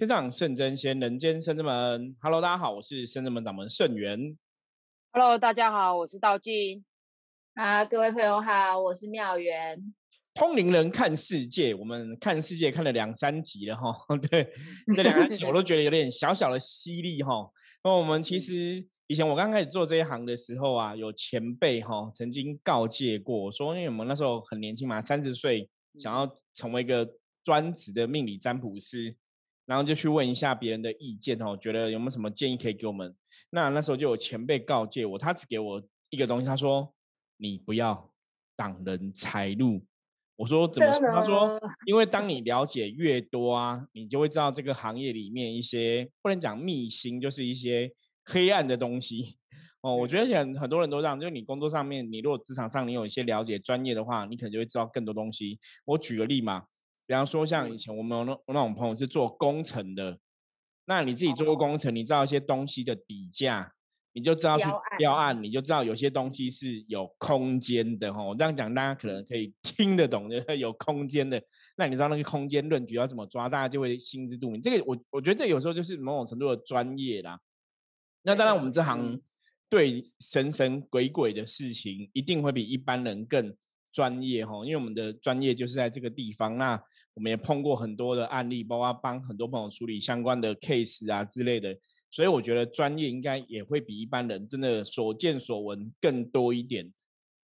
天上圣真仙，人间圣真门。Hello，大家好，我是圣真门掌门圣元。Hello，大家好，我是道静。啊，各位朋友好，我是妙元。通灵人看世界，我们看世界看了两三集了哈。对，这两三集我都觉得有点小小的犀利哈。那我们其实以前我刚开始做这一行的时候啊，有前辈哈曾经告诫过，说因为我们那时候很年轻嘛，三十岁，想要成为一个专职的命理占卜师。然后就去问一下别人的意见哦，觉得有没有什么建议可以给我们？那那时候就有前辈告诫我，他只给我一个东西，他说：“你不要挡人财路。”我说：“怎么说？”他说：“因为当你了解越多啊，你就会知道这个行业里面一些不能讲秘辛，就是一些黑暗的东西哦。”我觉得很很多人都这样，就是你工作上面，你如果职场上你有一些了解专业的话，你可能就会知道更多东西。我举个例嘛。比方说，像以前我们那那种朋友是做工程的，那你自己做过工程，你知道一些东西的底价，你就知道去标案，你就知道有些东西是有空间的哈。我这样讲，大家可能可以 听得懂，就是有空间的。那你知道那个空间论据要怎么抓，大家就会心知肚明。这个我我觉得这有时候就是某种程度的专业啦。那当然，我们这行对神神鬼鬼的事情，一定会比一般人更。专业哈，因为我们的专业就是在这个地方。那我们也碰过很多的案例，包括帮很多朋友处理相关的 case 啊之类的。所以我觉得专业应该也会比一般人真的所见所闻更多一点。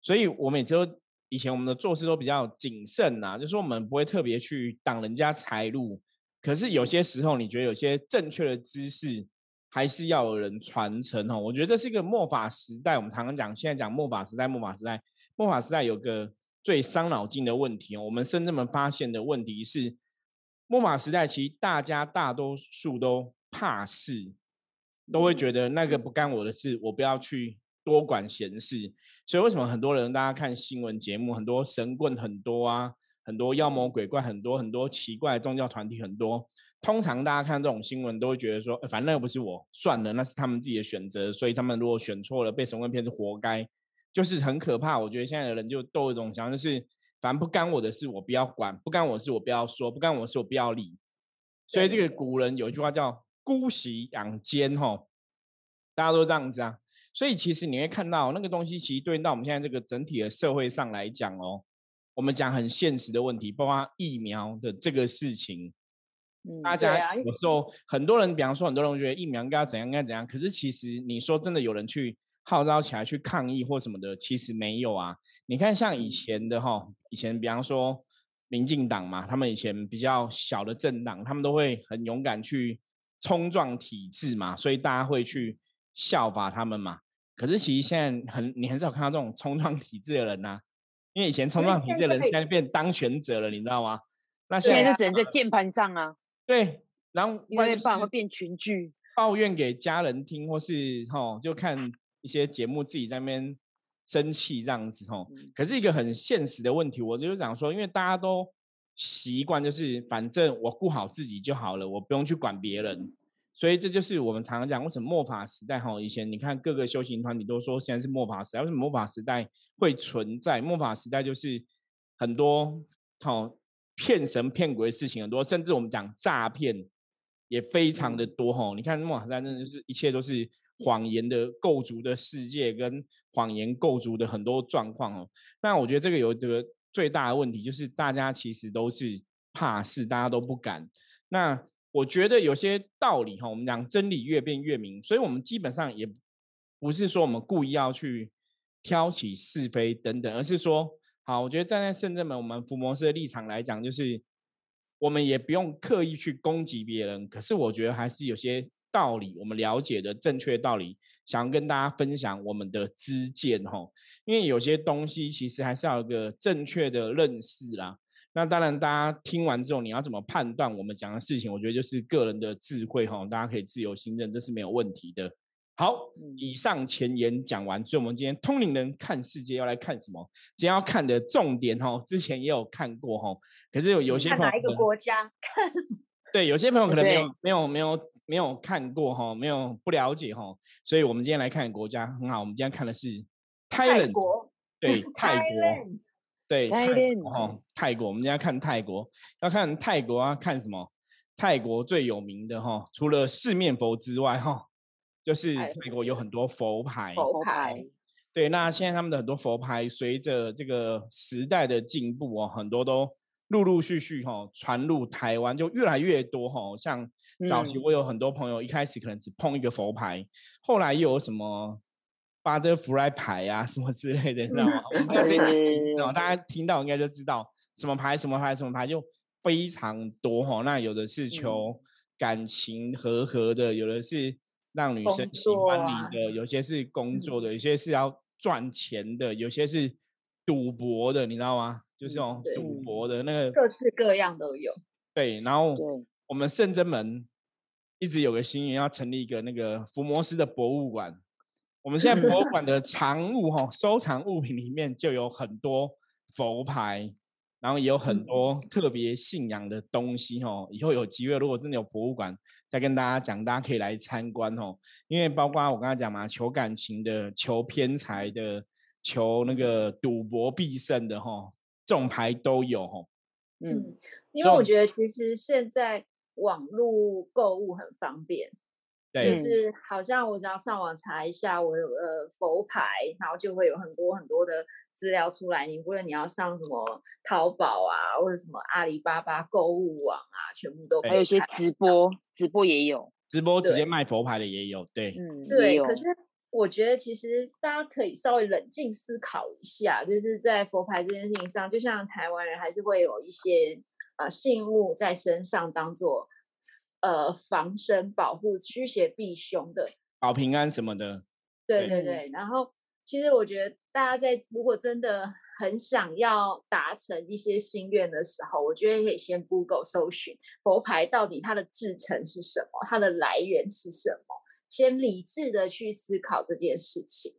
所以我每次都以前我们的做事都比较谨慎呐，就是我们不会特别去挡人家财路。可是有些时候，你觉得有些正确的知识还是要有人传承哦。我觉得这是一个末法时代，我们常常讲，现在讲末法时代，末法时代。末法时代有个最伤脑筋的问题哦，我们深圳们发现的问题是，末法时代其实大家大多数都怕事，都会觉得那个不干我的事，我不要去多管闲事。所以为什么很多人大家看新闻节目，很多神棍很多啊，很多妖魔鬼怪很多，很多奇怪的宗教团体很多。通常大家看这种新闻都会觉得说，反正又不是我，算了，那是他们自己的选择。所以他们如果选错了，被神棍骗是活该。就是很可怕，我觉得现在的人就都有一种想法，就是反正不干我的事，我不要管；不干我的事，我不要说；不干我的事，我不要理。所以这个古人有一句话叫“姑息养奸”吼，大家都这样子啊。所以其实你会看到那个东西，其实对应到我们现在这个整体的社会上来讲哦，我们讲很现实的问题，包括疫苗的这个事情，大家有时候很多人，比方说很多人觉得疫苗应该怎样，应该怎样，可是其实你说真的，有人去。号召起来去抗议或什么的，其实没有啊。你看，像以前的哈，以前比方说民进党嘛，他们以前比较小的政党，他们都会很勇敢去冲撞体制嘛，所以大家会去效法他们嘛。可是其实现在很，你很少看到这种冲撞体制的人呐，因为以前冲撞体制的人现在变当权者了，你知道吗？那现在就只能在键盘上啊。对，然后因为反而会变群聚，抱怨给家人听，或是哈就看。一些节目自己在那边生气这样子吼，可是一个很现实的问题，我就想说，因为大家都习惯就是反正我顾好自己就好了，我不用去管别人，所以这就是我们常常讲为什么末法时代哈，以前你看各个修行团体都说现在是末法时代，为什么末法时代会存在？末法时代就是很多好骗神骗鬼的事情很多，甚至我们讲诈骗也非常的多哈。你看末法时代真的是一切都是。谎言的构筑的世界跟谎言构筑的很多状况哦，那我觉得这个有一个最大的问题，就是大家其实都是怕事，大家都不敢。那我觉得有些道理哈，我们讲真理越辩越明，所以我们基本上也不是说我们故意要去挑起是非等等，而是说，好，我觉得站在圣正门我们福摩斯的立场来讲，就是我们也不用刻意去攻击别人，可是我觉得还是有些。道理，我们了解的正确道理，想要跟大家分享我们的知见哈。因为有些东西其实还是要有个正确的认识啦。那当然，大家听完之后，你要怎么判断我们讲的事情？我觉得就是个人的智慧哈，大家可以自由信任，这是没有问题的。好，以上前言讲完，所以我们今天通灵人看世界要来看什么？今天要看的重点哦，之前也有看过哦，可是有有些看哪一个国家？看对，有些朋友可能没有没有没有。没有看过哈，没有不了解哈，所以我们今天来看国家很好。我们今天看的是泰国，对泰国，对泰国哈泰国。我们今天看泰国，要看泰国啊，看什么？泰国最有名的哈，除了四面佛之外哈，就是泰国有很多佛牌。佛牌。对，那现在他们的很多佛牌，随着这个时代的进步哦，很多都陆陆续续哈传入台湾，就越来越多哈。像早期我有很多朋友，一开始可能只碰一个佛牌，后来又有什么 butterfly 牌啊什么之类的，你知道吗？我 大家听到应该就知道什么牌、什么牌、什么牌就非常多哈。那有的是求感情和和的，有的是让女生喜欢你的，有些是工作的，有些是要。赚钱的有些是赌博的，你知道吗？就是哦，赌博的那个各式各样都有。对，然后我们圣真门一直有个心愿，要成立一个那个伏魔师的博物馆。我们现在博物馆的 藏物哈，收藏物品里面就有很多佛牌，然后也有很多特别信仰的东西哦。以后有机会，如果真的有博物馆。再跟大家讲，大家可以来参观哦。因为包括我刚才讲嘛，求感情的、求偏财的、求那个赌博必胜的哈，这种牌都有哦。嗯，因为我觉得其实现在网络购物很方便。就是好像我只要上网查一下，我有呃佛牌，然后就会有很多很多的资料出来。你不论你要上什么淘宝啊，或者什么阿里巴巴购物网啊，全部都还有一些直播，直播也有，直播直接卖佛牌的也有，对，嗯，对。可是我觉得其实大家可以稍微冷静思考一下，就是在佛牌这件事情上，就像台湾人还是会有一些呃信物在身上当做。呃，防身保护、驱邪避凶的，保平安什么的。对对对。然后，其实我觉得大家在如果真的很想要达成一些心愿的时候，我觉得可以先 Google 搜寻佛牌到底它的制成是什么，它的来源是什么，先理智的去思考这件事情。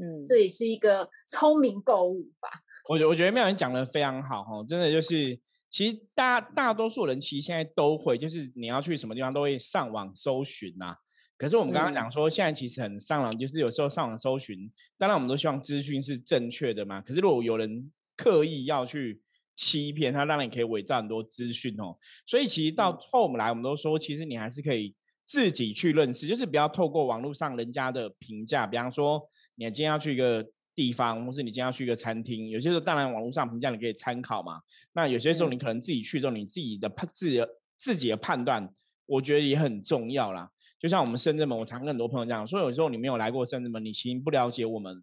嗯，这也是一个聪明购物吧。我觉我觉得妙人讲的非常好哈，真的就是。其实大大多数人其实现在都会，就是你要去什么地方都会上网搜寻呐。可是我们刚刚讲说，现在其实很上网，就是有时候上网搜寻，当然我们都希望资讯是正确的嘛。可是如果有人刻意要去欺骗他，当然也可以伪造很多资讯哦。所以其实到后来，我们都说，其实你还是可以自己去认识，就是不要透过网络上人家的评价。比方说，你今天要去一个。地方，或是你今天要去一个餐厅，有些时候当然网络上评价你可以参考嘛。那有些时候你可能自己去之后，你自己的判自己的自己的判断，我觉得也很重要啦。就像我们深圳门，我常跟很多朋友讲，说有时候你没有来过深圳门，你其实不了解我们，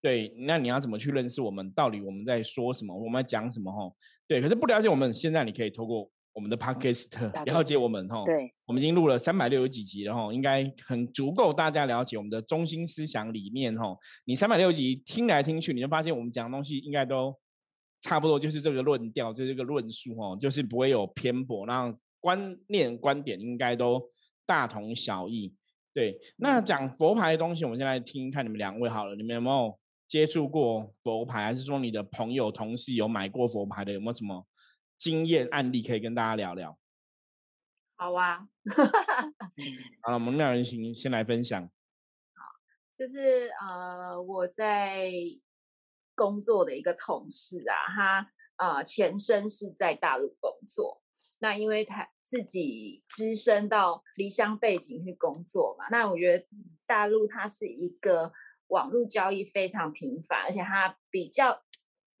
对，那你要怎么去认识我们？到底我们在说什么？我们在讲什么？吼，对，可是不了解我们，现在你可以透过。我们的 podcast 了解我们哈，对，我们已经录了三百六十几集了哈，应该很足够大家了解我们的中心思想理念哈。你三百六十集听来听去，你就发现我们讲的东西应该都差不多，就是这个论调，就是这个论述哈，就是不会有偏颇，那观念观点应该都大同小异。对，那讲佛牌的东西，我们先来听看你们两位好了，你们有没有接触过佛牌，还是说你的朋友同事有买过佛牌的，有没有什么？经验案例可以跟大家聊聊。好啊，好了，我们两人先先来分享。好，就是呃，我在工作的一个同事啊，他呃前身是在大陆工作，那因为他自己只身到离乡背景去工作嘛，那我觉得大陆它是一个网络交易非常频繁，而且它比较。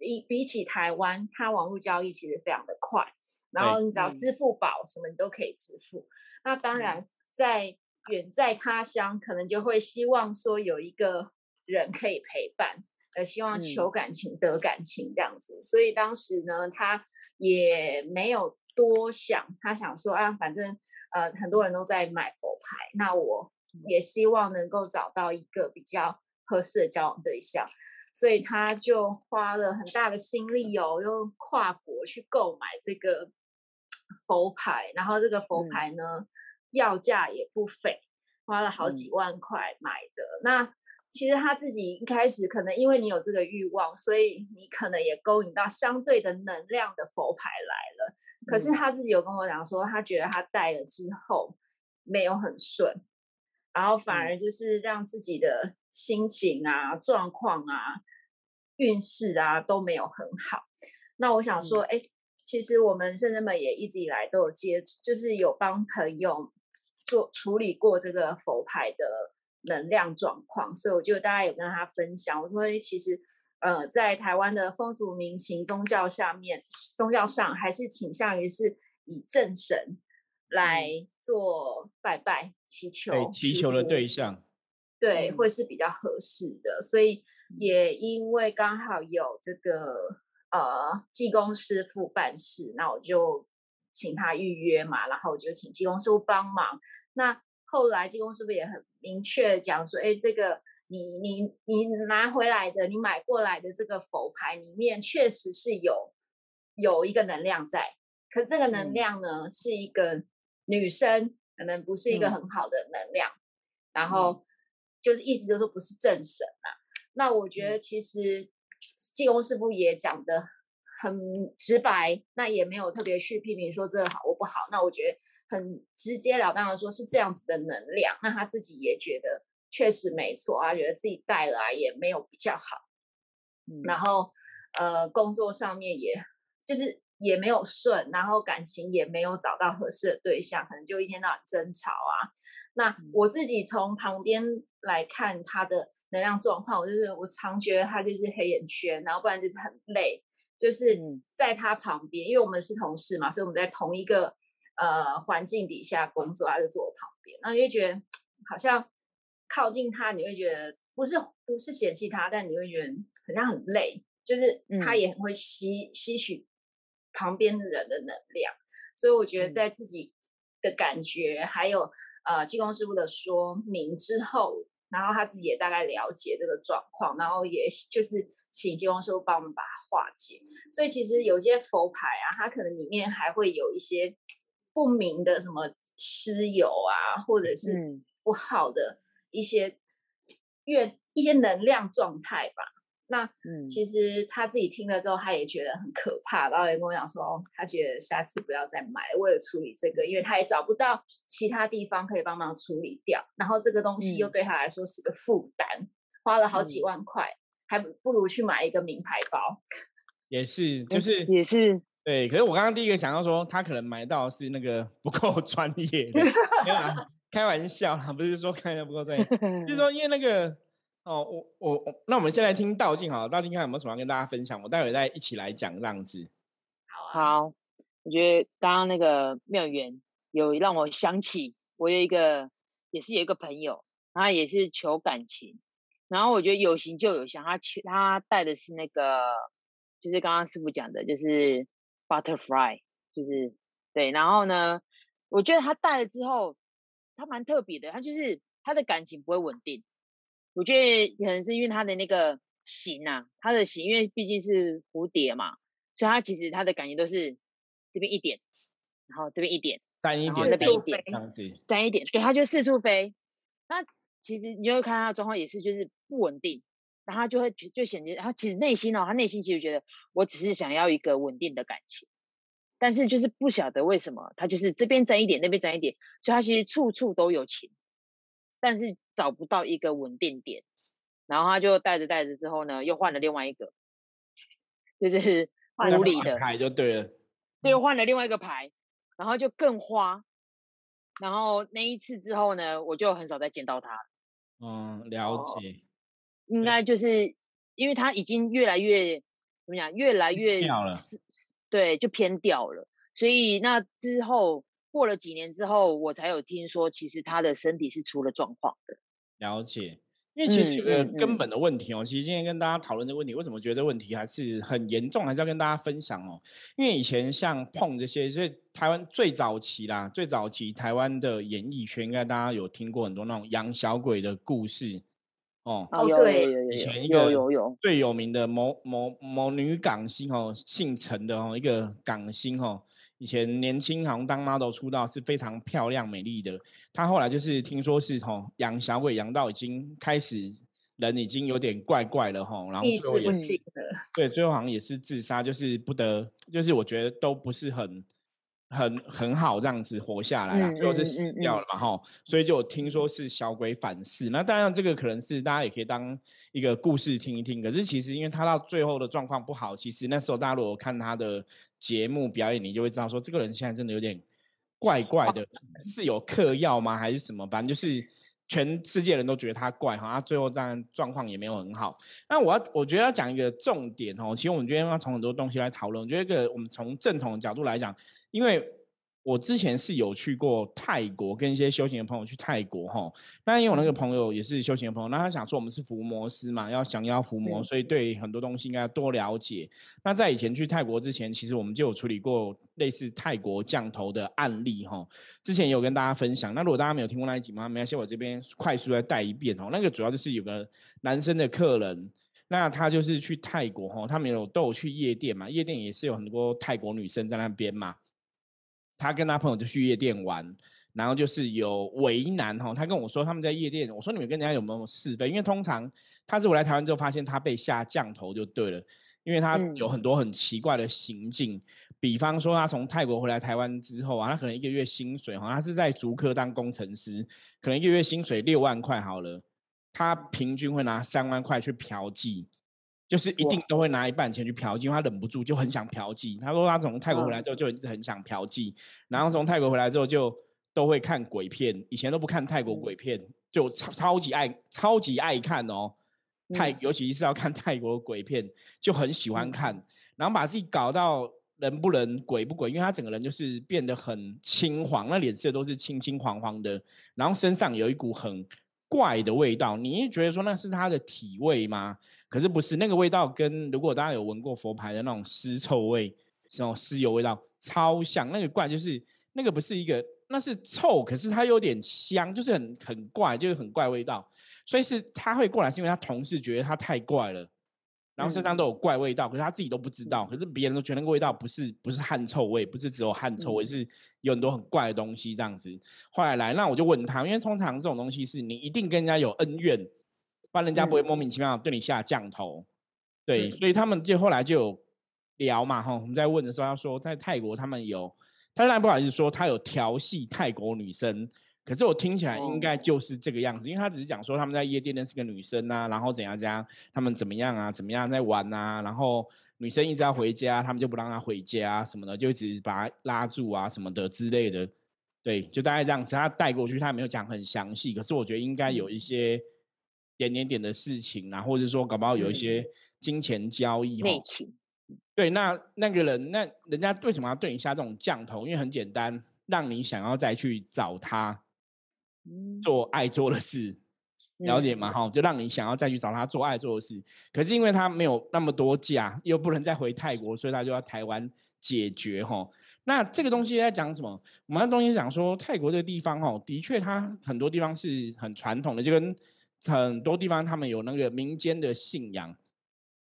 比比起台湾，它网络交易其实非常的快，然后你只要支付宝什么你都可以支付。那当然，在远在他乡，可能就会希望说有一个人可以陪伴，呃，希望求感情得感情这样子。所以当时呢，他也没有多想，他想说啊，反正呃很多人都在买佛牌，那我也希望能够找到一个比较合适的交往对象。所以他就花了很大的心力哦，又跨国去购买这个佛牌，然后这个佛牌呢，要价也不菲，花了好几万块买的。那其实他自己一开始可能因为你有这个欲望，所以你可能也勾引到相对的能量的佛牌来了。可是他自己有跟我讲说，他觉得他戴了之后没有很顺。然后反而就是让自己的心情啊、状况啊、运势啊都没有很好。那我想说，哎，其实我们圣人们也一直以来都有接触，就是有帮朋友做处理过这个佛牌的能量状况，所以我就大家有跟他分享，我说其实呃，在台湾的风俗民情宗教下面，宗教上还是倾向于是以正神来做拜拜祈求，祈求的对象，对，会是比较合适的，所以也因为刚好有这个。呃，技工师傅办事，那我就请他预约嘛，然后我就请技工师傅帮忙。那后来技工师傅也很明确讲说，哎，这个你你你拿回来的，你买过来的这个佛牌里面确实是有有一个能量在，可这个能量呢是一个女生，可能不是一个很好的能量，然后就是意思就是说不是正神啊。那我觉得其实。济公师傅也讲的很直白，那也没有特别去批评说这个好或不好。那我觉得很直截了当的说，是这样子的能量。那他自己也觉得确实没错啊，觉得自己带了啊也没有比较好。然后呃，工作上面也就是也没有顺，然后感情也没有找到合适的对象，可能就一天到晚争吵啊。那我自己从旁边来看他的能量状况，我就是我常觉得他就是黑眼圈，然后不然就是很累，就是在他旁边，因为我们是同事嘛，所以我们在同一个呃环境底下工作，他就坐我旁边，然后就觉得好像靠近他，你会觉得不是不是嫌弃他，但你会觉得好像很累，就是他也很会吸吸取旁边的人的能量，所以我觉得在自己的感觉还有。呃，技工师傅的说明之后，然后他自己也大概了解这个状况，然后也就是请技工师傅帮我们把它化解。所以其实有些佛牌啊，它可能里面还会有一些不明的什么尸油啊，或者是不好的一些越一些能量状态吧。那其实他自己听了之后，他也觉得很可怕，然后也跟我讲说，他觉得下次不要再买，为了处理这个，因为他也找不到其他地方可以帮忙处理掉，然后这个东西又对他来说是个负担，花了好几万块，还不如去买一个名牌包。也是，就是也是对。可是我刚刚第一个想到说，他可能买到是那个不够 专业的，开玩笑啦，不是说看的不够专业，就是 说因为那个。哦，我我我，那我们先来听道静好了，道静看有没有什么要跟大家分享，我待会再一起来讲这样子。好，我觉得刚刚那个妙缘有让我想起，我有一个也是有一个朋友，他也是求感情，然后我觉得有形就有相，他求他带的是那个，就是刚刚师傅讲的，就是 butterfly，就是对，然后呢，我觉得他带了之后，他蛮特别的，他就是他的感情不会稳定。我觉得可能是因为它的那个形啊，它的形，因为毕竟是蝴蝶嘛，所以它其实它的感觉都是这边一点，然后这边一点，沾一点，这边一点，沾一点，对，它就四处飞。那其实你会看它的状况也是就是不稳定，然后就会就显得他其实内心哦，他内心其实觉得我只是想要一个稳定的感情，但是就是不晓得为什么他就是这边沾一点，那边沾一点，所以他其实处处都有情。但是找不到一个稳定点，然后他就带着带着之后呢，又换了另外一个，就是 无理的牌就对了，对，换了另外一个牌，然后就更花，然后那一次之后呢，我就很少再见到他。嗯，了解。应该就是因为他已经越来越怎么讲，越来越掉了，对，就偏掉了，所以那之后。过了几年之后，我才有听说，其实他的身体是出了状况的。了解，因为其实有个根本的问题哦。其实今天跟大家讨论这个问题，为什么觉得这问题还是很严重，还是要跟大家分享哦。因为以前像碰这些，所以台湾最早期啦，最早期台湾的演艺圈，应该大家有听过很多那种养小鬼的故事哦。哦，对，以前一个有有最有名的某某某女港星哦，姓陈的哦，一个港星哦。以前年轻好像当 model 出道是非常漂亮美丽的，她后来就是听说是从养小鬼养到已经开始人已经有点怪怪了吼，然后最后也是对，最后好像也是自杀，就是不得，就是我觉得都不是很很很好这样子活下来啊，最后是死掉了嘛哈，所以就听说是小鬼反噬。那当然这个可能是大家也可以当一个故事听一听。可是其实因为他到最后的状况不好，其实那时候大家如果看他的节目表演，你就会知道说这个人现在真的有点怪怪的，是有嗑药吗还是什么？反正就是全世界人都觉得他怪哈。他最后当然状况也没有很好。那我要我觉得要讲一个重点哦，其实我们今天要从很多东西来讨论。我觉得一个我们从正统的角度来讲。因为我之前是有去过泰国，跟一些修行的朋友去泰国哈。那因为我那个朋友也是修行的朋友，那他想说我们是伏魔师嘛，要降妖伏魔，所以对很多东西应该多了解。那在以前去泰国之前，其实我们就有处理过类似泰国降头的案例哈。之前有跟大家分享。那如果大家没有听过那一集吗？没关系，我这边快速再带一遍哦。那个主要就是有个男生的客人，那他就是去泰国哈，他们有都有去夜店嘛，夜店也是有很多泰国女生在那边嘛。他跟他朋友就去夜店玩，然后就是有为难哈。他跟我说他们在夜店，我说你们跟人家有没有是非？因为通常他是我来台湾之后发现他被下降头就对了，因为他有很多很奇怪的行径。比方说他从泰国回来台湾之后啊，他可能一个月薪水哈，他是在竹科当工程师，可能一个月薪水六万块好了，他平均会拿三万块去嫖妓。就是一定都会拿一半钱去嫖妓，他忍不住就很想嫖妓。他说他从泰国回来之后就一直很想嫖妓，然后从泰国回来之后就都会看鬼片，以前都不看泰国鬼片，就超超级爱超级爱看哦。泰尤其是要看泰国鬼片，就很喜欢看，然后把自己搞到人不人鬼不鬼，因为他整个人就是变得很青黄，那脸色都是青青黄黄的，然后身上有一股很怪的味道，你觉得说那是他的体味吗？可是不是那个味道，跟如果大家有闻过佛牌的那种尸臭味，那种尸油味道超像。那个怪就是那个不是一个，那是臭，可是它有点香，就是很很怪，就是很怪味道。所以是他会过来，是因为他同事觉得他太怪了，然后身上都有怪味道，可是他自己都不知道。可是别人都觉得那个味道不是不是汗臭味，不是只有汗臭味，是有很多很怪的东西这样子。后来来，那我就问他，因为通常这种东西是你一定跟人家有恩怨。不然人家不会莫名其妙对你下降头，对，所以他们就后来就有聊嘛，哈，我们在问的时候，他说在泰国他们有，他当然不好意思说他有调戏泰国女生，可是我听起来应该就是这个样子，因为他只是讲说他们在夜店认识个女生啊，然后怎样怎样，他们怎么样啊，怎么样在玩啊，然后女生一直要回家，他们就不让她回家什么的，就一直把她拉住啊什么的之类的，对，就大概这样子，他带过去，他没有讲很详细，可是我觉得应该有一些。点点点的事情啊，或者说搞不好有一些金钱交易内情。对，那那个人，那人家为什么要对你下这种降头？因为很简单，让你想要再去找他做爱做的事，了解吗？哈，就让你想要再去找他做爱做的事。可是因为他没有那么多假，又不能再回泰国，所以他就要台湾解决。哈，那这个东西在讲什么？我们的东西讲说泰国这个地方，哈，的确它很多地方是很传统的，就跟。很多地方他们有那个民间的信仰，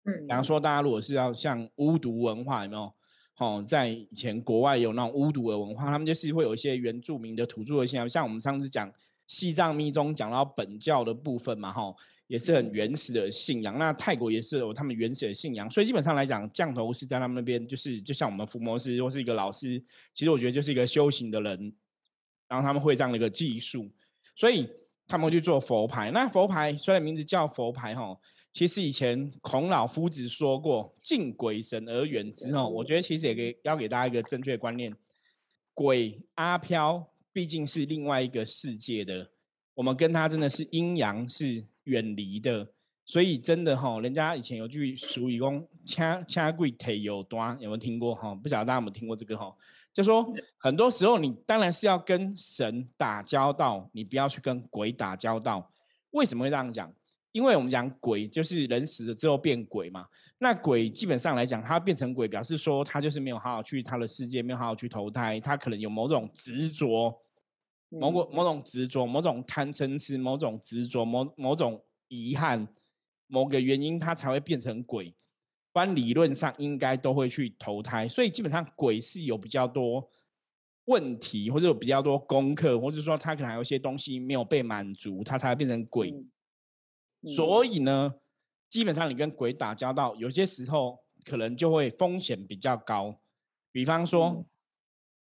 嗯，比方说大家如果是要像巫毒文化有没有？哦，在以前国外有那种巫毒的文化，他们就是会有一些原住民的土著的信仰，像我们上次讲西藏密宗讲到本教的部分嘛，哈，也是很原始的信仰。那泰国也是有他们原始的信仰，所以基本上来讲，降头是在他们那边，就是就像我们伏魔师或是一个老师，其实我觉得就是一个修行的人，然后他们会这样的一个技术，所以。他们去做佛牌，那佛牌虽然名字叫佛牌哈，其实以前孔老夫子说过“敬鬼神而远之”哈，我觉得其实也给要给大家一个正确的观念，鬼阿飘毕竟是另外一个世界的，我们跟他真的是阴阳是远离的，所以真的哈，人家以前有句俗语讲“掐掐鬼腿有端”，有没有听过哈？不晓得大家有没有听过这个哈？就说很多时候你当然是要跟神打交道，你不要去跟鬼打交道。为什么会这样讲？因为我们讲鬼就是人死了之后变鬼嘛。那鬼基本上来讲，他变成鬼，表示说他就是没有好好去他的世界，没有好好去投胎，他可能有某种执着，某个某种执着，某种贪嗔痴，某种执着，某某种遗憾，某个原因他才会变成鬼。般理论上应该都会去投胎，所以基本上鬼是有比较多问题，或者有比较多功课，或者说他可能还有一些东西没有被满足，他才会变成鬼。所以呢，基本上你跟鬼打交道，有些时候可能就会风险比较高。比方说，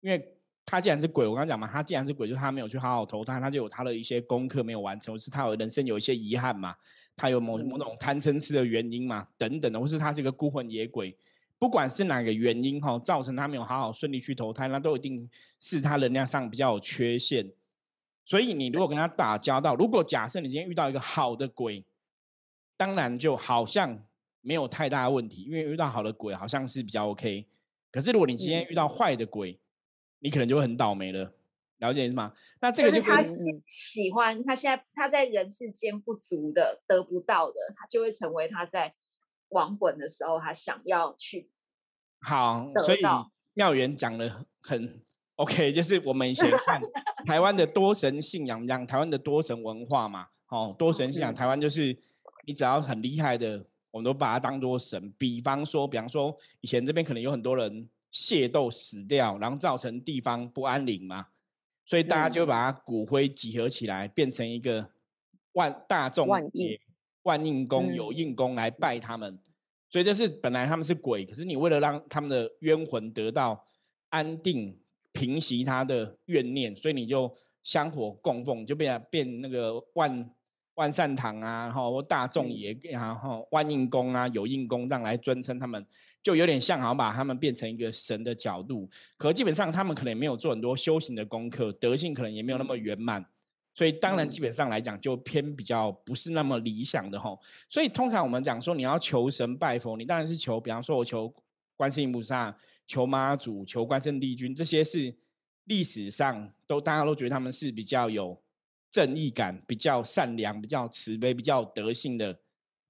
因为他既然是鬼，我刚刚讲嘛，他既然是鬼，就是他没有去好好投胎，他就有他的一些功课没有完成，或是他有人生有一些遗憾嘛，他有某某种贪嗔痴的原因嘛，等等的，或是他是一个孤魂野鬼，不管是哪个原因哈，造成他没有好好顺利去投胎，那都一定是他能量上比较有缺陷。所以你如果跟他打交道，如果假设你今天遇到一个好的鬼，当然就好像没有太大的问题，因为遇到好的鬼好像是比较 OK。可是如果你今天遇到坏的鬼，你可能就会很倒霉了。了解是吗？那这个就是他喜喜欢他现在他在人世间不足的得不到的，他就会成为他在亡魂的时候他想要去好。所以妙元讲的很 OK，就是我们以前看。台湾的多神信仰，讲台湾的多神文化嘛，哦，多神信仰，台湾就是你只要很厉害的，我们都把它当做神。比方说，比方说，以前这边可能有很多人械斗死掉，然后造成地方不安宁嘛，所以大家就把它骨灰集合起来，变成一个万大众万应万应公有应公来拜他们。所以这是本来他们是鬼，可是你为了让他们的冤魂得到安定。平息他的怨念，所以你就香火供奉，就变变那个万万善堂啊，然后大众爷，然后万应公啊，有应公这样来尊称他们，就有点像好像把他们变成一个神的角度。可基本上他们可能也没有做很多修行的功课，德性可能也没有那么圆满，所以当然基本上来讲就偏比较不是那么理想的吼。所以通常我们讲说你要求神拜佛，你当然是求，比方说我求观世音菩萨。求妈祖、求关圣帝君，这些是历史上都大家都觉得他们是比较有正义感、比较善良、比较慈悲、比较德性的。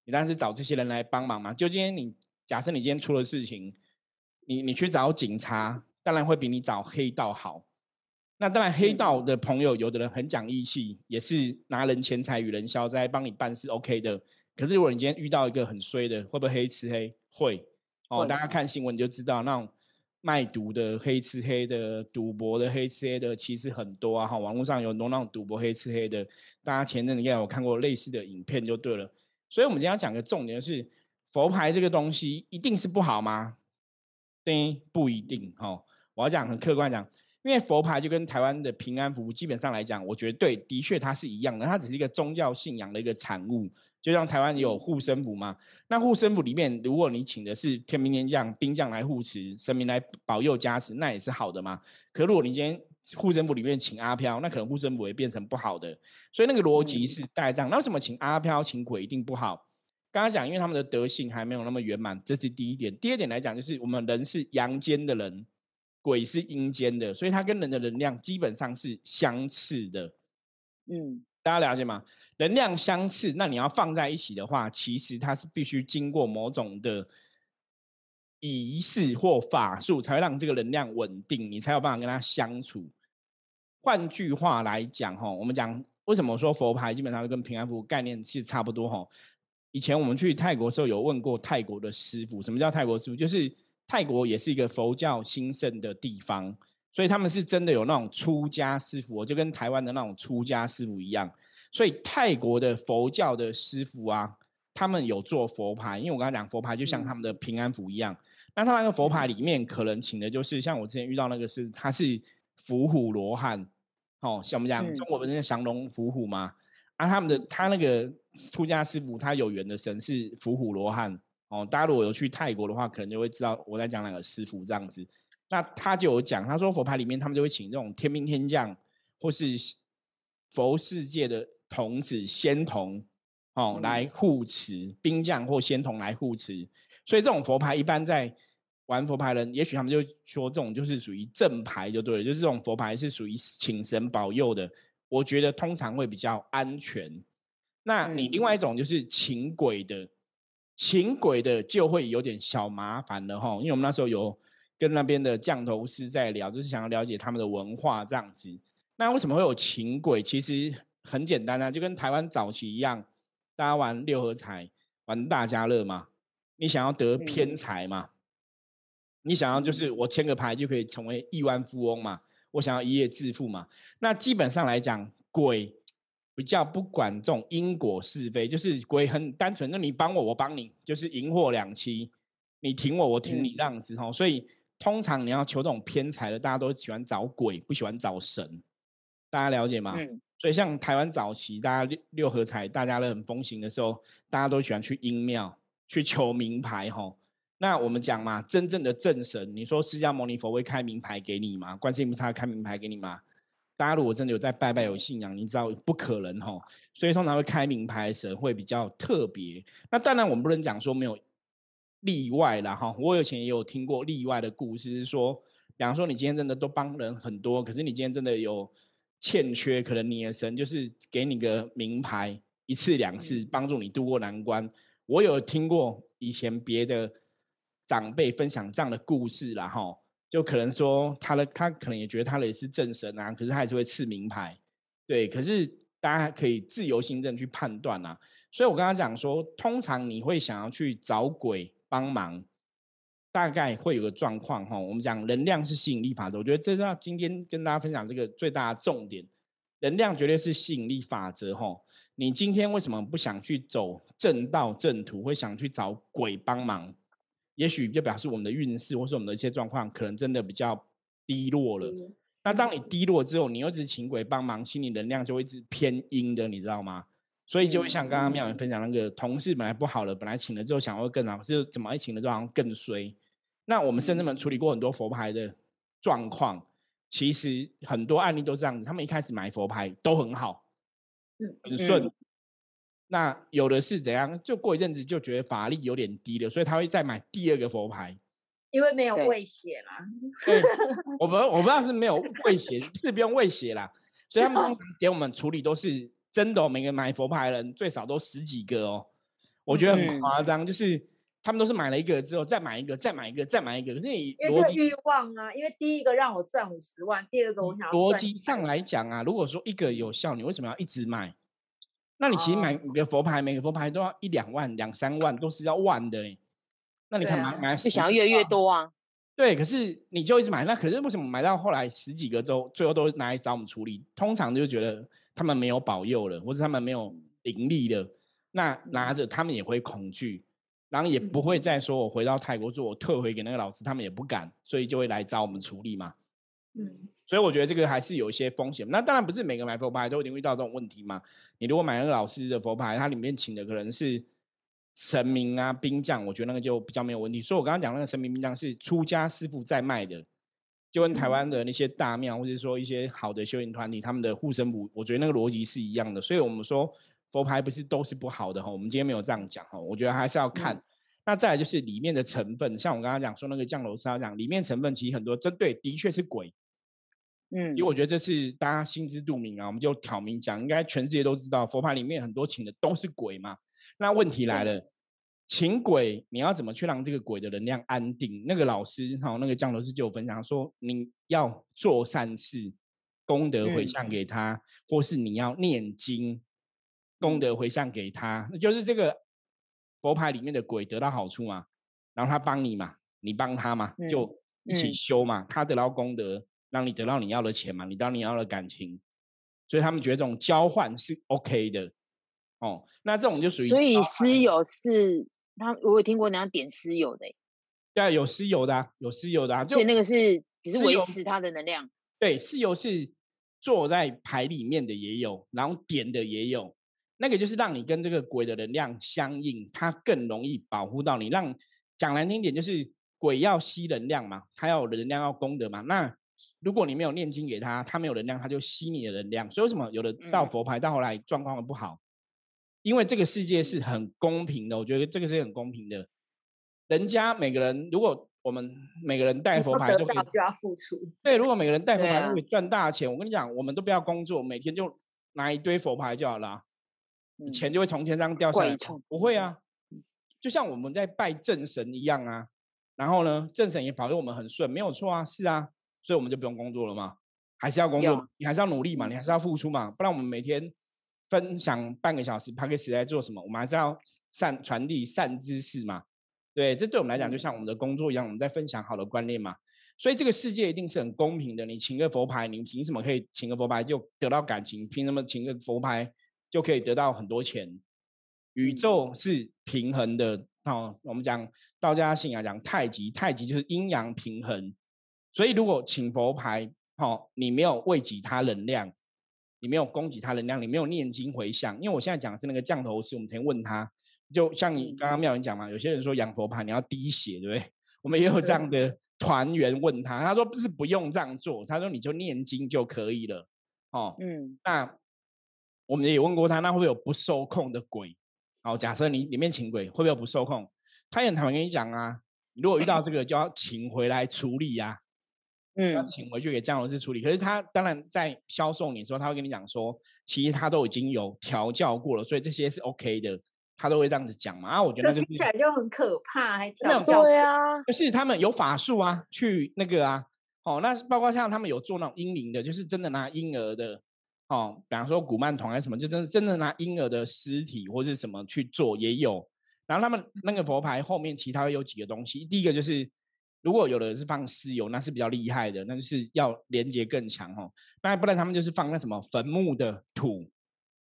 你当然是找这些人来帮忙嘛。就今天你假设你今天出了事情，你你去找警察，当然会比你找黑道好。那当然黑道的朋友，有的人很讲义气，也是拿人钱财与人消灾，帮你办事 OK 的。可是如果你今天遇到一个很衰的，会不会黑吃黑？会哦，大家看新闻就知道那种。卖毒的、黑吃黑的、赌博的、黑吃黑的，其实很多啊！哈，网络上有很多那种赌博黑吃黑的，大家前阵子应该有看过类似的影片就对了。所以，我们今天要讲的重点是，佛牌这个东西一定是不好吗？对，不一定哦。我要讲很客观讲，因为佛牌就跟台湾的平安符基本上来讲，我觉得对，的确它是一样的，它只是一个宗教信仰的一个产物。就像台湾有护身符嘛，那护身符里面，如果你请的是天兵天将、兵将来护持，神明来保佑加持，那也是好的嘛。可如果你今天护身符里面请阿飘，那可能护身符会变成不好的。所以那个逻辑是带这样。那为什么请阿飘、请鬼一定不好？刚刚讲，因为他们的德性还没有那么圆满，这是第一点。第二点来讲，就是我们人是阳间的人，鬼是阴间的，所以它跟人的能量基本上是相似的。嗯。大家了解吗？能量相似，那你要放在一起的话，其实它是必须经过某种的仪式或法术，才会让这个能量稳定，你才有办法跟它相处。换句话来讲，哈，我们讲为什么说佛牌基本上跟平安符概念其实差不多，哈。以前我们去泰国的时候，有问过泰国的师傅，什么叫泰国师傅？就是泰国也是一个佛教兴盛的地方。所以他们是真的有那种出家师傅，就跟台湾的那种出家师傅一样。所以泰国的佛教的师傅啊，他们有做佛牌，因为我刚才讲佛牌就像他们的平安符一样。那他那个佛牌里面可能请的就是像我之前遇到那个是，他是伏虎罗汉，哦，像我们讲中国不是降龙伏虎吗？啊，他们的他那个出家师傅他有缘的神是伏虎罗汉。哦，大家如果有去泰国的话，可能就会知道我在讲哪个师傅这样子。那他就有讲，他说佛牌里面他们就会请这种天兵天将，或是佛世界的童子仙童哦来护持，兵将或仙童来护持。所以这种佛牌一般在玩佛牌人，也许他们就说这种就是属于正牌就对了，就是这种佛牌是属于请神保佑的。我觉得通常会比较安全。那你另外一种就是请鬼的。请鬼的就会有点小麻烦了哈，因为我们那时候有跟那边的降头师在聊，就是想要了解他们的文化这样子。那为什么会有请鬼？其实很简单啊，就跟台湾早期一样，大家玩六合彩、玩大家乐嘛。你想要得偏财嘛？你想要就是我签个牌就可以成为亿万富翁嘛？我想要一夜致富嘛？那基本上来讲，鬼。比较不管这种因果是非，就是鬼很单纯，那你帮我，我帮你，就是赢货两期，你挺我，我挺你这样子哈。所以通常你要求这种偏财的，大家都喜欢找鬼，不喜欢找神，大家了解吗？嗯所以像台湾早期，大家六六合彩大家都很风行的时候，大家都喜欢去阴庙去求名牌吼。那我们讲嘛，真正的正神，你说释迦牟尼佛会开名牌给你吗？观世音菩萨开名牌给你吗？大家如果真的有在拜拜有信仰，你知道不可能吼。所以通常会开名牌的神会比较特别。那当然我们不能讲说没有例外啦哈。我以前也有听过例外的故事，是说，比方说你今天真的都帮人很多，可是你今天真的有欠缺，可能你的神就是给你个名牌一次两次，帮助你渡过难关。我有听过以前别的长辈分享这样的故事啦哈，就可能说他的他可能也觉得他的也是正神啊，可是他还是会赐名牌，对，可是大家可以自由心证去判断啊。所以我刚刚讲说，通常你会想要去找鬼帮忙，大概会有个状况哈。我们讲能量是吸引力法则，我觉得这是要今天跟大家分享这个最大的重点。能量绝对是吸引力法则哈。你今天为什么不想去走正道正途，会想去找鬼帮忙？也许就表示我们的运势或是我们的一些状况，可能真的比较低落了。嗯那当你低落之后，你又一直请鬼帮忙，心理能量就会一直偏阴的，你知道吗？所以就会像刚刚妙文分享那个同事本来不好了，本来请了之后想要更好，是怎么一请了之后好像更衰。那我们甚至们处理过很多佛牌的状况，其实很多案例都是这样子，他们一开始买佛牌都很好，嗯很顺。那有的是怎样？就过一阵子就觉得法力有点低了，所以他会再买第二个佛牌。因为没有对喂血嘛，对，我不我不知道是没有 喂血，是不用喂血啦。所以他们给我们处理都是真的、哦，每个买佛牌的人最少都十几个哦。我觉得很嗯夸张，就是他们都是买了一个之后再买一个，再买一个，再买一个。可是你因为这个欲望啊，因为第一个让我赚五十万，第二个我想要逻辑上来讲啊，如果说一个有效，你为什么要一直买？那你其实买哦每个佛牌，每个佛牌都要一两万、两三万，都是要万的嘞。那你看买买就想要越来越多啊。对，可是你就一直买，那可是为什么买到后来十几个之后，最后都拿来找我们处理？通常就觉得他们没有保佑了，或者他们没有灵力了，那拿着他们也会恐惧，然后也不会再说我回到泰国做，我退回给那个老师，他们也不敢，所以就会来找我们处理嘛。嗯，所以我觉得这个还是有一些风险。那当然不是每个买佛牌都一定会遇到这种问题嘛。你如果买那个老师的佛牌，它里面请的可能是神明啊、兵将，我觉得那个就比较没有问题。所以我刚刚讲那个神明兵将是出家师傅在卖的，就跟台湾的那些大庙或者说一些好的修行团体，他们的护身符，我觉得那个逻辑是一样的。所以我们说佛牌不是都是不好的哈，我们今天没有这样讲哈，我觉得还是要看。那再来就是里面的成分，像我刚刚讲说那个降楼沙讲，里面成分其实很多针对的确是鬼，嗯因为我觉得这是大家心知肚明啊，我们就挑明讲，应该全世界都知道，佛牌里面很多请的都是鬼嘛。那问题来了，请鬼你要怎么去让这个鬼的能量安定？那个老师哈，那个降头师就有分享说，你要做善事，功德回嗯。向给他，或是你要念经，功德回向给他，那就是这个佛牌里面的鬼得到好处嘛，然后他帮你嘛，你帮他嘛，嗯就一起嗯。修嘛，他得到功德，让你得到你要的钱嘛，你得到你要的感情，所以他们觉得这种交换是 OK 的。哦，那这种就属于所以交私有是他，我有听过人家点私有的欸、对啊，有私有的、啊，有私有的、啊，就所以那个是只是维持它的能量。对，私有是坐在牌里面的也有，然后点的也有，那个就是让你跟这个鬼的能量相应，它更容易保护到你。让讲难听点，就是鬼要吸能量嘛，它要有能量要功德嘛。那如果你没有念经给他，他没有能量，他就吸你的能量。所以为什么有的到嗯佛牌到后来状况不好？因为这个世界是很公平的，我觉得这个是很公平的。人家每个人，如果我们每个人带佛牌都可以得到就要付出，对，如果每个人带佛牌都可以赚大钱，我跟你讲，我们都不要工作，每天就拿一堆佛牌就好了啊，嗯钱就会从天上掉下来不会啊，就像我们在拜正神一样啊。然后呢，正神也保佑我们很顺，没有错啊，是啊，所以我们就不用工作了吗，还是要工作，你还是要努力嘛，你还是要付出嘛，不然我们每天分享半个小时 p a c k a g e 在做什么？我们还是要善传递善知识嘛。对，这对我们来讲就嗯像我们的工作一样，我们在分享好的观念嘛。所以这个世界一定是很公平的。你请个佛牌，你凭什么可以请个佛牌就得到感情？凭什么请个佛牌就可以得到很多钱？宇嗯宙是平衡的，哦，我们讲道家信仰讲太极，太极就是阴阳平衡。所以如果请佛牌，哦，你没有喂给他能量，你没有供给他能量，你没有念经回向。因为我现在讲的是那个降头师，我们曾经问他，就像你刚刚妙人讲嘛，有些人说养佛牌你要滴血，对不对？我们也有这样的 团员问他，他说不是不用这样做，他说你就念经就可以了。哦，嗯，那我们也问过他，那会不会有不受控的鬼？好，假设你里面请鬼，会不会有不受控？他也很坦白跟你讲啊，如果遇到这个，就要请回来处理呀。嗯，要请回去给降头师处理。可是他当然在销售你的时候，他会跟你讲说，其实他都已经有调教过了，所以这些是 OK 的，他都会这样子讲嘛。啊，我觉得听起来就很可怕，还调教对啊，就是他们有法术啊，去那个啊，哦，那包括像他们有做那种婴灵的，就是真的拿婴儿的。哦，比方说古曼童还是什么，就真真的拿婴儿的尸体或是什么去做也有。然后他们那个佛牌后面其他有几个东西，第一个就是如果有的是放尸油，那是比较厉害的，那就是要连接更强哦。那不然他们就是放那什么坟墓的土，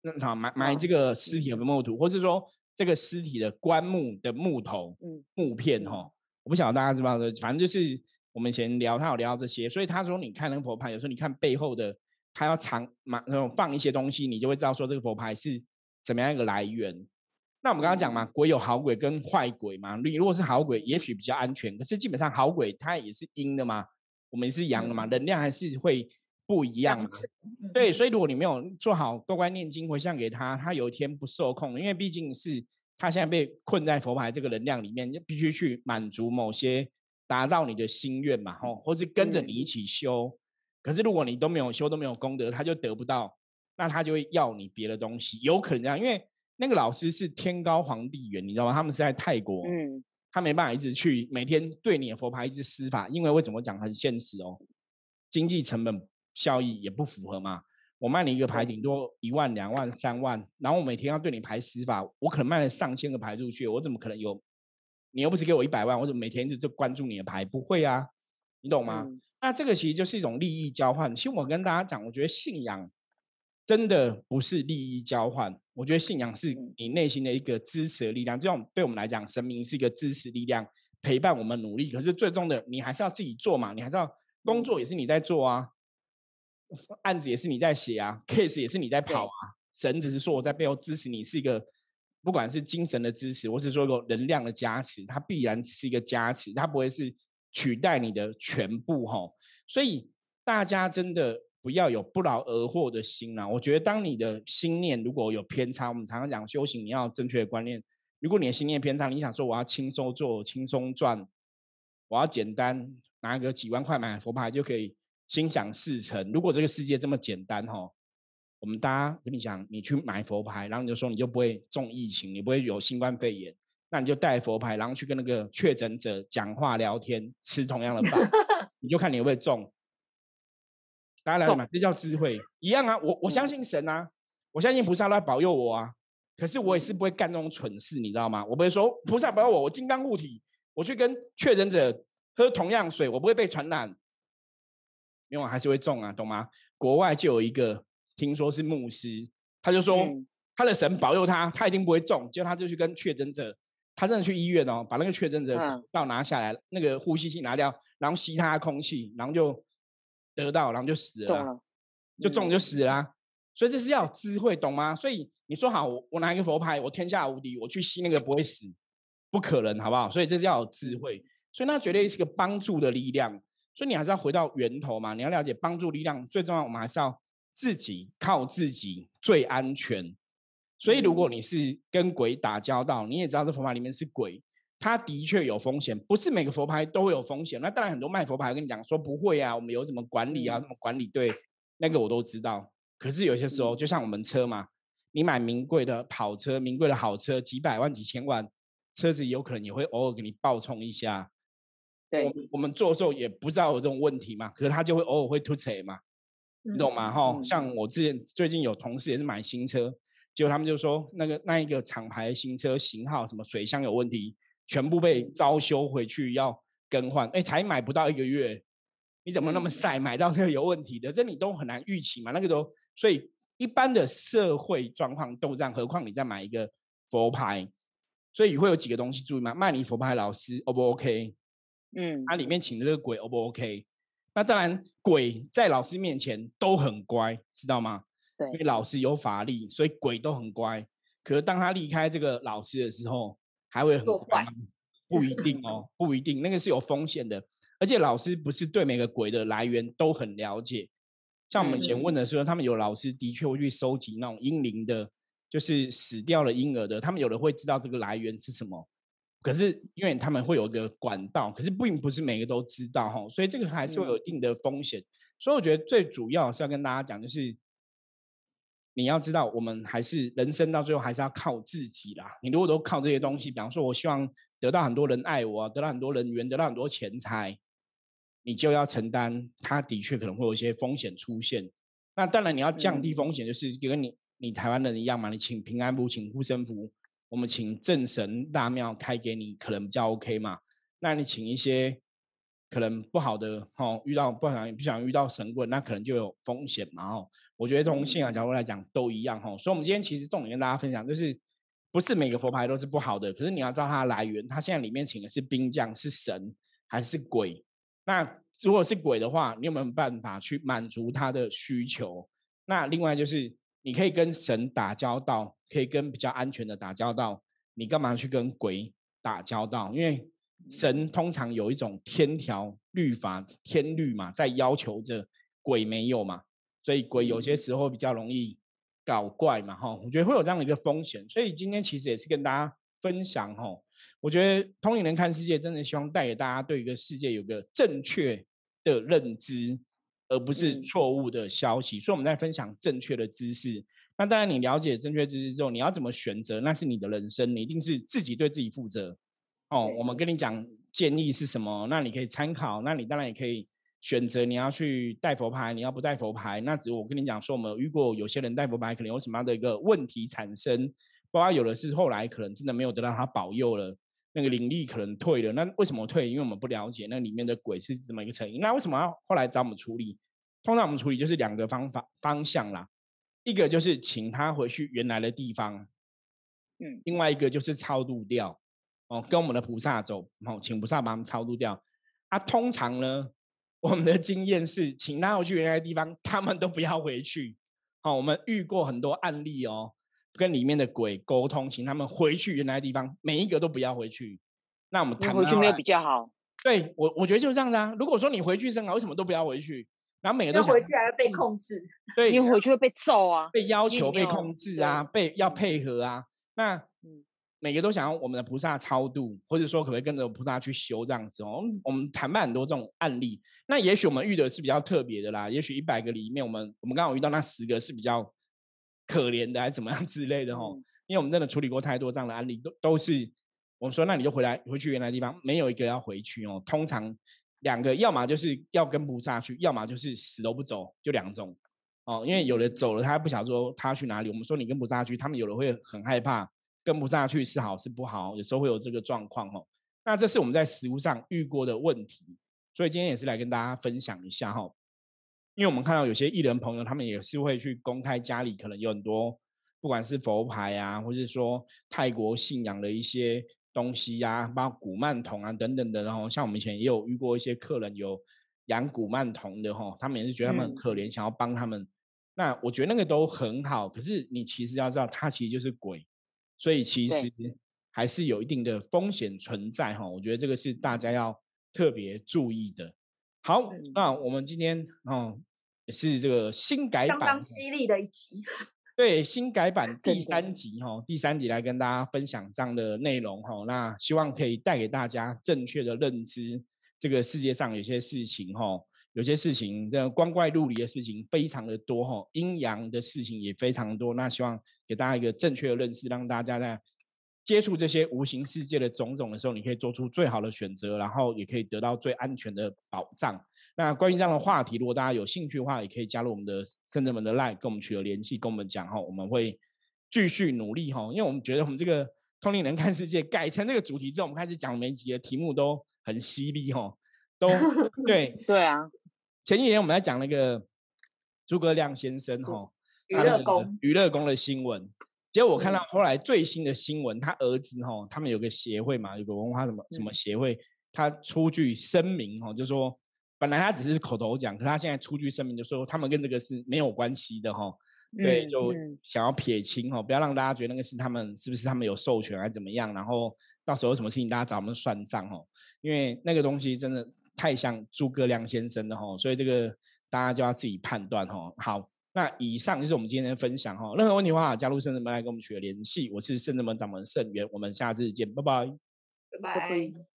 那好埋埋这个尸体的坟墓土，或是说这个尸体的棺木的木头、木片哦。我不晓得大家知不知道，反正就是我们以前聊，他有聊到这些，所以他说你看那个佛牌，有时候你看背后的。他要藏嘛，那种放一些东西，你就会知道说这个佛牌是怎么样一个来源。那我们刚刚讲嘛，鬼有好鬼跟坏鬼嘛。你如果是好鬼，也许比较安全，可是基本上好鬼它也是阴的嘛，我们是阳的嘛，能量还是会不一样嘛。对，所以如果你没有做好多关念经回向给他，他有一天不受控，因为毕竟是他现在被困在佛牌这个能量里面，就必须去满足某些达到你的心愿嘛，吼，或是跟着你一起修。可是如果你都没有修都没有功德，他就得不到，那他就会要你别的东西，有可能这样，因为那个老师是天高皇帝远，你知道吗？他们是在泰国，嗯，他没办法一直去每天对你的佛牌一直施法，因为为什么讲很现实哦？经济成本效益也不符合嘛。我卖你一个牌顶多一万、两万、三万，然后我每天要对你排施法，我可能卖了上千个牌出去，我怎么可能有？你又不是给我一百万，我怎么每天就就关注你的牌？不会啊，你懂吗？那这个其实就是一种利益交换。其实我跟大家讲，我觉得信仰真的不是利益交换。我觉得信仰是你内心的一个支持的力量。这种对我们来讲，神明是一个支持力量，陪伴我们努力。可是最终的，你还是要自己做嘛，你还是要工作也是你在做啊，案子也是你在写啊，case 也是你在跑啊。神只是说我在背后支持你，是一个不管是精神的支持，或是说个能量的加持，它必然是一个加持，它不会是。取代你的全部哈，所以大家真的不要有不劳而获的心啊！我觉得当你的心念如果有偏差，我们常常讲修行，你要正确的观念。如果你的心念偏差，你想说我要轻松做、轻松赚，我要简单拿个几万块买佛牌就可以心想事成。如果这个世界这么简单哈，我们大家跟你讲，你去买佛牌，然后你就说你就不会中疫情，你不会有新冠肺炎。那你就带佛牌，然后去跟那个确诊者讲话聊天，吃同样的饭，你就看你会不会中。大家了解吗？这叫智慧，一样啊。我我相信神啊，我相信菩萨来保佑我啊。可是我也是不会干这种蠢事，你知道吗？我不会说菩萨保佑我，我金刚护体，我去跟确诊者喝同样水，我不会被传染，因为我还是会中啊，懂吗？国外就有一个，听说是牧师，他就说他的神保佑他，他一定不会中，结果他就去跟确诊者。他真的去医院哦，把那个确诊者口罩拿下来，那个呼吸器拿掉，然后吸他的空气，然后就得到，然后就死了，就中就死了。所以这是要有智慧，懂吗？所以你说好，我拿一个佛牌，我天下无敌，我去吸那个不会死，不可能，好不好？所以这是要有智慧，所以那绝对是个帮助的力量。所以你还是要回到源头嘛，你要了解帮助力量最重要，我们还是要自己靠自己最安全。所以，如果你是跟鬼打交道，你也知道这佛牌里面是鬼，它的确有风险，不是每个佛牌都会有风险。那当然，很多卖佛牌跟你讲说不会啊，我们有什么管理啊，什么管理队，那个我都知道。可是有些时候，就像我们车嘛，你买名贵的跑车、名贵的好车，几百万、几千万，车子有可能也会偶尔给你爆冲一下。对，我们我们做的时候也不知道有这种问题嘛，可是它就会偶尔会突车嘛，你懂吗？哈，像我之前最近有同事也是买新车。结果他们就说，那个那一个厂牌新车型号什么水箱有问题，全部被招修回去要更换。哎，才买不到一个月，你怎么那么晒买到这个有问题的？这你都很难预期嘛。那个都，所以一般的社会状况都这样，何况你再买一个佛牌，所以会有几个东西注意嘛？曼尼佛牌老师 O 不 OK？嗯，他里面请的这个鬼 O 不 OK？那当然，鬼在老师面前都很乖，知道吗？对，因为老师有法力，所以鬼都很乖。可是当他离开这个老师的时候，还会很乖吗？不一定哦，不一定，那个是有风险的。而且老师不是对每个鬼的来源都很了解。像我们以前问的时候，他们有老师的确会去收集那种婴灵的，就是死掉了婴儿的，他们有的会知道这个来源是什么。可是因为他们会有个管道，可是并不是每个都知道哈，所以这个还是会有一定的风险。所以我觉得最主要是要跟大家讲，就是你要知道，我们还是人生到最后还是要靠自己啦。你如果都靠这些东西，比方说我希望得到很多人爱我，得到很多人缘，得到很多钱财，你就要承担，它的确可能会有一些风险出现。那当然你要降低风险，就是跟你你台湾人一样嘛，你请平安符，请护身符。我们请正神大庙开给你，可能比较 OK 嘛？那你请一些可能不好的，哦，遇到不想不想遇到神棍，那可能就有风险嘛？哦，我觉得从信仰角度来讲都一样，哈。所以，我们今天其实重点跟大家分享，就是不是每个佛牌都是不好的，可是你要知道它的来源，它现在里面请的是兵将，是神还是鬼？那如果是鬼的话，你有没有办法去满足他的需求？那另外就是。你可以跟神打交道，可以跟比较安全的打交道。你干嘛去跟鬼打交道？因为神通常有一种天条律法、天律嘛，在要求着鬼没有嘛，所以鬼有些时候比较容易搞怪嘛，哈。我觉得会有这样的一个风险，所以今天其实也是跟大家分享，哈。我觉得通灵人看世界，真的希望带给大家对一个世界有个正确的认知。而不是错误的消息，所以我们在分享正确的知识。那当然，你了解正确知识之后，你要怎么选择，那是你的人生，你一定是自己对自己负责。哦，我们跟你讲建议是什么，那你可以参考。那你当然也可以选择你要去带佛牌，你要不带佛牌。那只我跟你讲说，我们如果有些人带佛牌，可能有什么样的一个问题产生，包括有的是后来可能真的没有得到他保佑了。那个灵力可能退了，那为什么退？因为我们不了解那里面的鬼是怎么一个成因。那为什么要后来找我们处理？通常我们处理就是两个方法方向啦，一个就是请他回去原来的地方，嗯，另外一个就是超度掉，哦，跟我们的菩萨走，哦，请菩萨把他们超度掉。啊，通常呢，我们的经验是，请他回去原来的地方，他们都不要回去。哦，我们遇过很多案例哦。跟里面的鬼沟通，请他们回去原来的地方，每一个都不要回去。那我们谈回去没有比较好？对我，我觉得就是这样子啊。如果说你回去生啊，为什么都不要回去？然后每个都回去还要被控制，对，因为回去会被揍啊，被要求被控制啊，被要配合啊。那每个都想要我们的菩萨超度，或者说可不可以跟着菩萨去修这样子哦？我们谈判很多这种案例。那也许我们遇的是比较特别的啦。也许一百个里面，我们我们刚好遇到那十个是比较。可怜的还是怎么样之类的吼，因为我们真的处理过太多这样的案例，都都是我们说，那你就回来回去原来地方，没有一个要回去哦。通常两个，要么就是要跟菩萨去，要么就是死都不走，就两种哦。因为有的走了，他不想说他去哪里。我们说你跟菩萨去，他们有的会很害怕，跟不上去是好是不好，有时候会有这个状况哦。那这是我们在实物上遇过的问题，所以今天也是来跟大家分享一下哈。因为我们看到有些艺人朋友，他们也是会去公开家里可能有很多，不管是佛牌啊，或者说泰国信仰的一些东西呀，包括古曼童啊等等的。然后像我们以前也有遇过一些客人有养古曼童的哈，他们也是觉得他们很可怜，想要帮他们。那我觉得那个都很好，可是你其实要知道，他其实就是鬼，所以其实还是有一定的风险存在哈。我觉得这个是大家要特别注意的。好，那我们今天哦也是这个新改版，相当犀利的一集。对，新改版第三集哈，第三集来跟大家分享这样的内容哈。那希望可以带给大家正确的认知，这个世界上有些事情哈，有些事情这光怪陆离的事情非常的多哈，阴阳的事情也非常多。那希望给大家一个正确的认识，让大家在。接触这些无形世界的种种的时候，你可以做出最好的选择，然后也可以得到最安全的保障。那关于这样的话题，如果大家有兴趣的话，也可以加入我们的圣者们的 line，跟我们取得联系，跟我们讲哈，我们会继续努力哈。因为我们觉得我们这个通灵人看世界改成这个主题之后，我们开始讲每集的题目都很犀利哈，都 对对啊。前几年我们在讲那个诸葛亮先生哈，娱乐宫娱乐宫的新闻。结果我看到嗯后来最新的新闻，他儿子哈，他们有个协会嘛，有个文化什么什么嗯协会，他出具声明哈，就说本来他只是口头讲，可他现在出具声明，就说他们跟这个是没有关系的哈。对，嗯就嗯想要撇清哈，不要让大家觉得那个是他们是不是他们有授权还是怎么样，然后到时候有什么事情大家找我们算账哦，因为那个东西真的太像诸葛亮先生的哈，所以这个大家就要自己判断哈。好，那以上就是我们今天的分享哈，任何问题的话加入圣人门来跟我们取得联系，我是圣人门掌门圣元，我们下次见，拜。拜拜拜